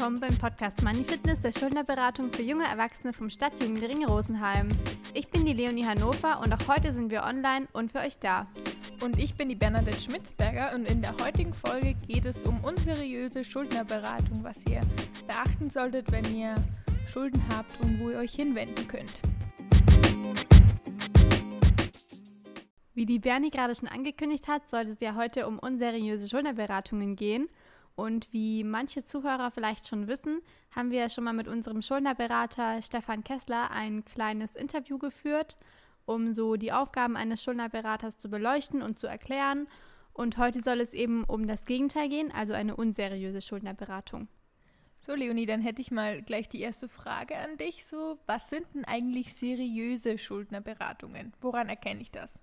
willkommen beim Podcast Money Fitness der Schuldnerberatung für junge Erwachsene vom Stadtjugendring Rosenheim. Ich bin die Leonie Hannover und auch heute sind wir online und für euch da. Und ich bin die Bernadette Schmitzberger und in der heutigen Folge geht es um unseriöse Schuldnerberatung, was ihr beachten solltet, wenn ihr Schulden habt und wo ihr euch hinwenden könnt. Wie die Bernie gerade schon angekündigt hat, sollte es ja heute um unseriöse Schuldnerberatungen gehen. Und wie manche Zuhörer vielleicht schon wissen, haben wir schon mal mit unserem Schuldnerberater Stefan Kessler ein kleines Interview geführt, um so die Aufgaben eines Schuldnerberaters zu beleuchten und zu erklären. Und heute soll es eben um das Gegenteil gehen, also eine unseriöse Schuldnerberatung. So, Leonie, dann hätte ich mal gleich die erste Frage an dich. So, was sind denn eigentlich seriöse Schuldnerberatungen? Woran erkenne ich das?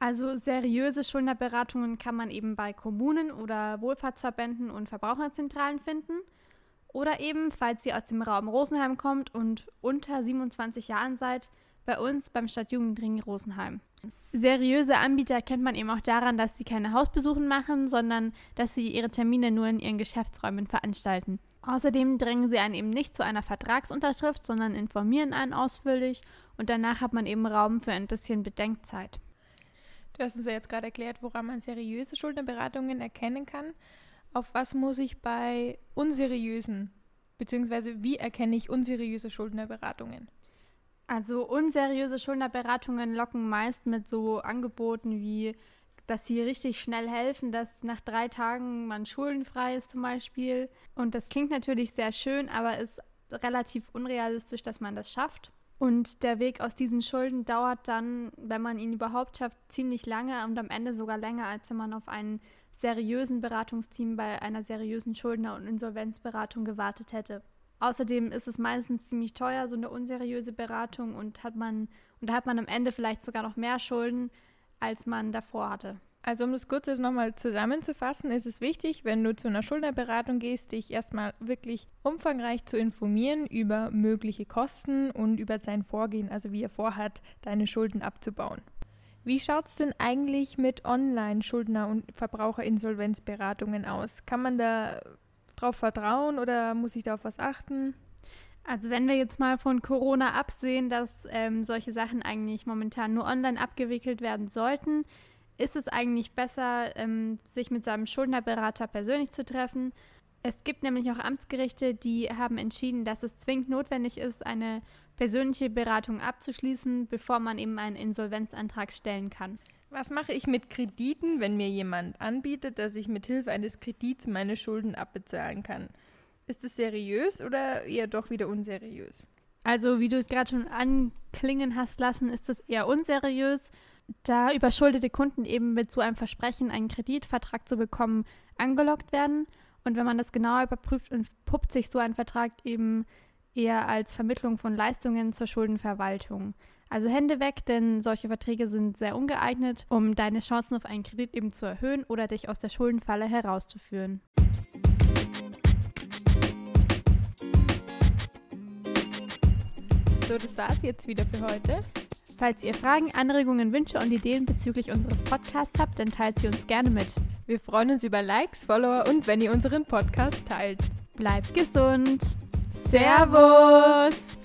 Also seriöse Schuldnerberatungen kann man eben bei Kommunen oder Wohlfahrtsverbänden und Verbraucherzentralen finden. Oder eben, falls ihr aus dem Raum Rosenheim kommt und unter 27 Jahren seid, bei uns beim Stadtjugendring Rosenheim. Seriöse Anbieter kennt man eben auch daran, dass sie keine Hausbesuchen machen, sondern dass sie ihre Termine nur in ihren Geschäftsräumen veranstalten. Außerdem drängen sie einen eben nicht zu einer Vertragsunterschrift, sondern informieren einen ausführlich und danach hat man eben Raum für ein bisschen Bedenkzeit. Du hast uns ja jetzt gerade erklärt, woran man seriöse Schuldnerberatungen erkennen kann. Auf was muss ich bei unseriösen, beziehungsweise wie erkenne ich unseriöse Schuldnerberatungen? Also unseriöse Schuldnerberatungen locken meist mit so Angeboten wie, dass sie richtig schnell helfen, dass nach drei Tagen man schuldenfrei ist zum Beispiel. Und das klingt natürlich sehr schön, aber ist relativ unrealistisch, dass man das schafft. Und der Weg aus diesen Schulden dauert dann, wenn man ihn überhaupt schafft, ziemlich lange und am Ende sogar länger, als wenn man auf einen seriösen Beratungsteam bei einer seriösen Schuldner- und Insolvenzberatung gewartet hätte. Außerdem ist es meistens ziemlich teuer, so eine unseriöse Beratung, und hat man, und da hat man am Ende vielleicht sogar noch mehr Schulden, als man davor hatte. Also um das kurz nochmal zusammenzufassen, ist es wichtig, wenn du zu einer Schuldnerberatung gehst, dich erstmal wirklich umfangreich zu informieren über mögliche Kosten und über sein Vorgehen, also wie er vorhat, deine Schulden abzubauen. Wie schaut es denn eigentlich mit Online-Schuldner- und Verbraucherinsolvenzberatungen aus? Kann man da drauf vertrauen oder muss ich da auf was achten? Also wenn wir jetzt mal von Corona absehen, dass ähm, solche Sachen eigentlich momentan nur online abgewickelt werden sollten, ist es eigentlich besser, ähm, sich mit seinem Schuldnerberater persönlich zu treffen. Es gibt nämlich auch Amtsgerichte, die haben entschieden, dass es zwingend notwendig ist, eine persönliche Beratung abzuschließen, bevor man eben einen Insolvenzantrag stellen kann. Was mache ich mit Krediten, wenn mir jemand anbietet, dass ich mit Hilfe eines Kredits meine Schulden abbezahlen kann? Ist es seriös oder eher doch wieder unseriös? Also, wie du es gerade schon anklingen hast lassen, ist es eher unseriös da überschuldete Kunden eben mit so einem Versprechen, einen Kreditvertrag zu bekommen, angelockt werden. Und wenn man das genauer überprüft, entpuppt sich so ein Vertrag eben eher als Vermittlung von Leistungen zur Schuldenverwaltung. Also Hände weg, denn solche Verträge sind sehr ungeeignet, um deine Chancen auf einen Kredit eben zu erhöhen oder dich aus der Schuldenfalle herauszuführen. So, das war's jetzt wieder für heute. Falls ihr Fragen, Anregungen, Wünsche und Ideen bezüglich unseres Podcasts habt, dann teilt sie uns gerne mit. Wir freuen uns über Likes, Follower und wenn ihr unseren Podcast teilt. Bleibt gesund. Servus!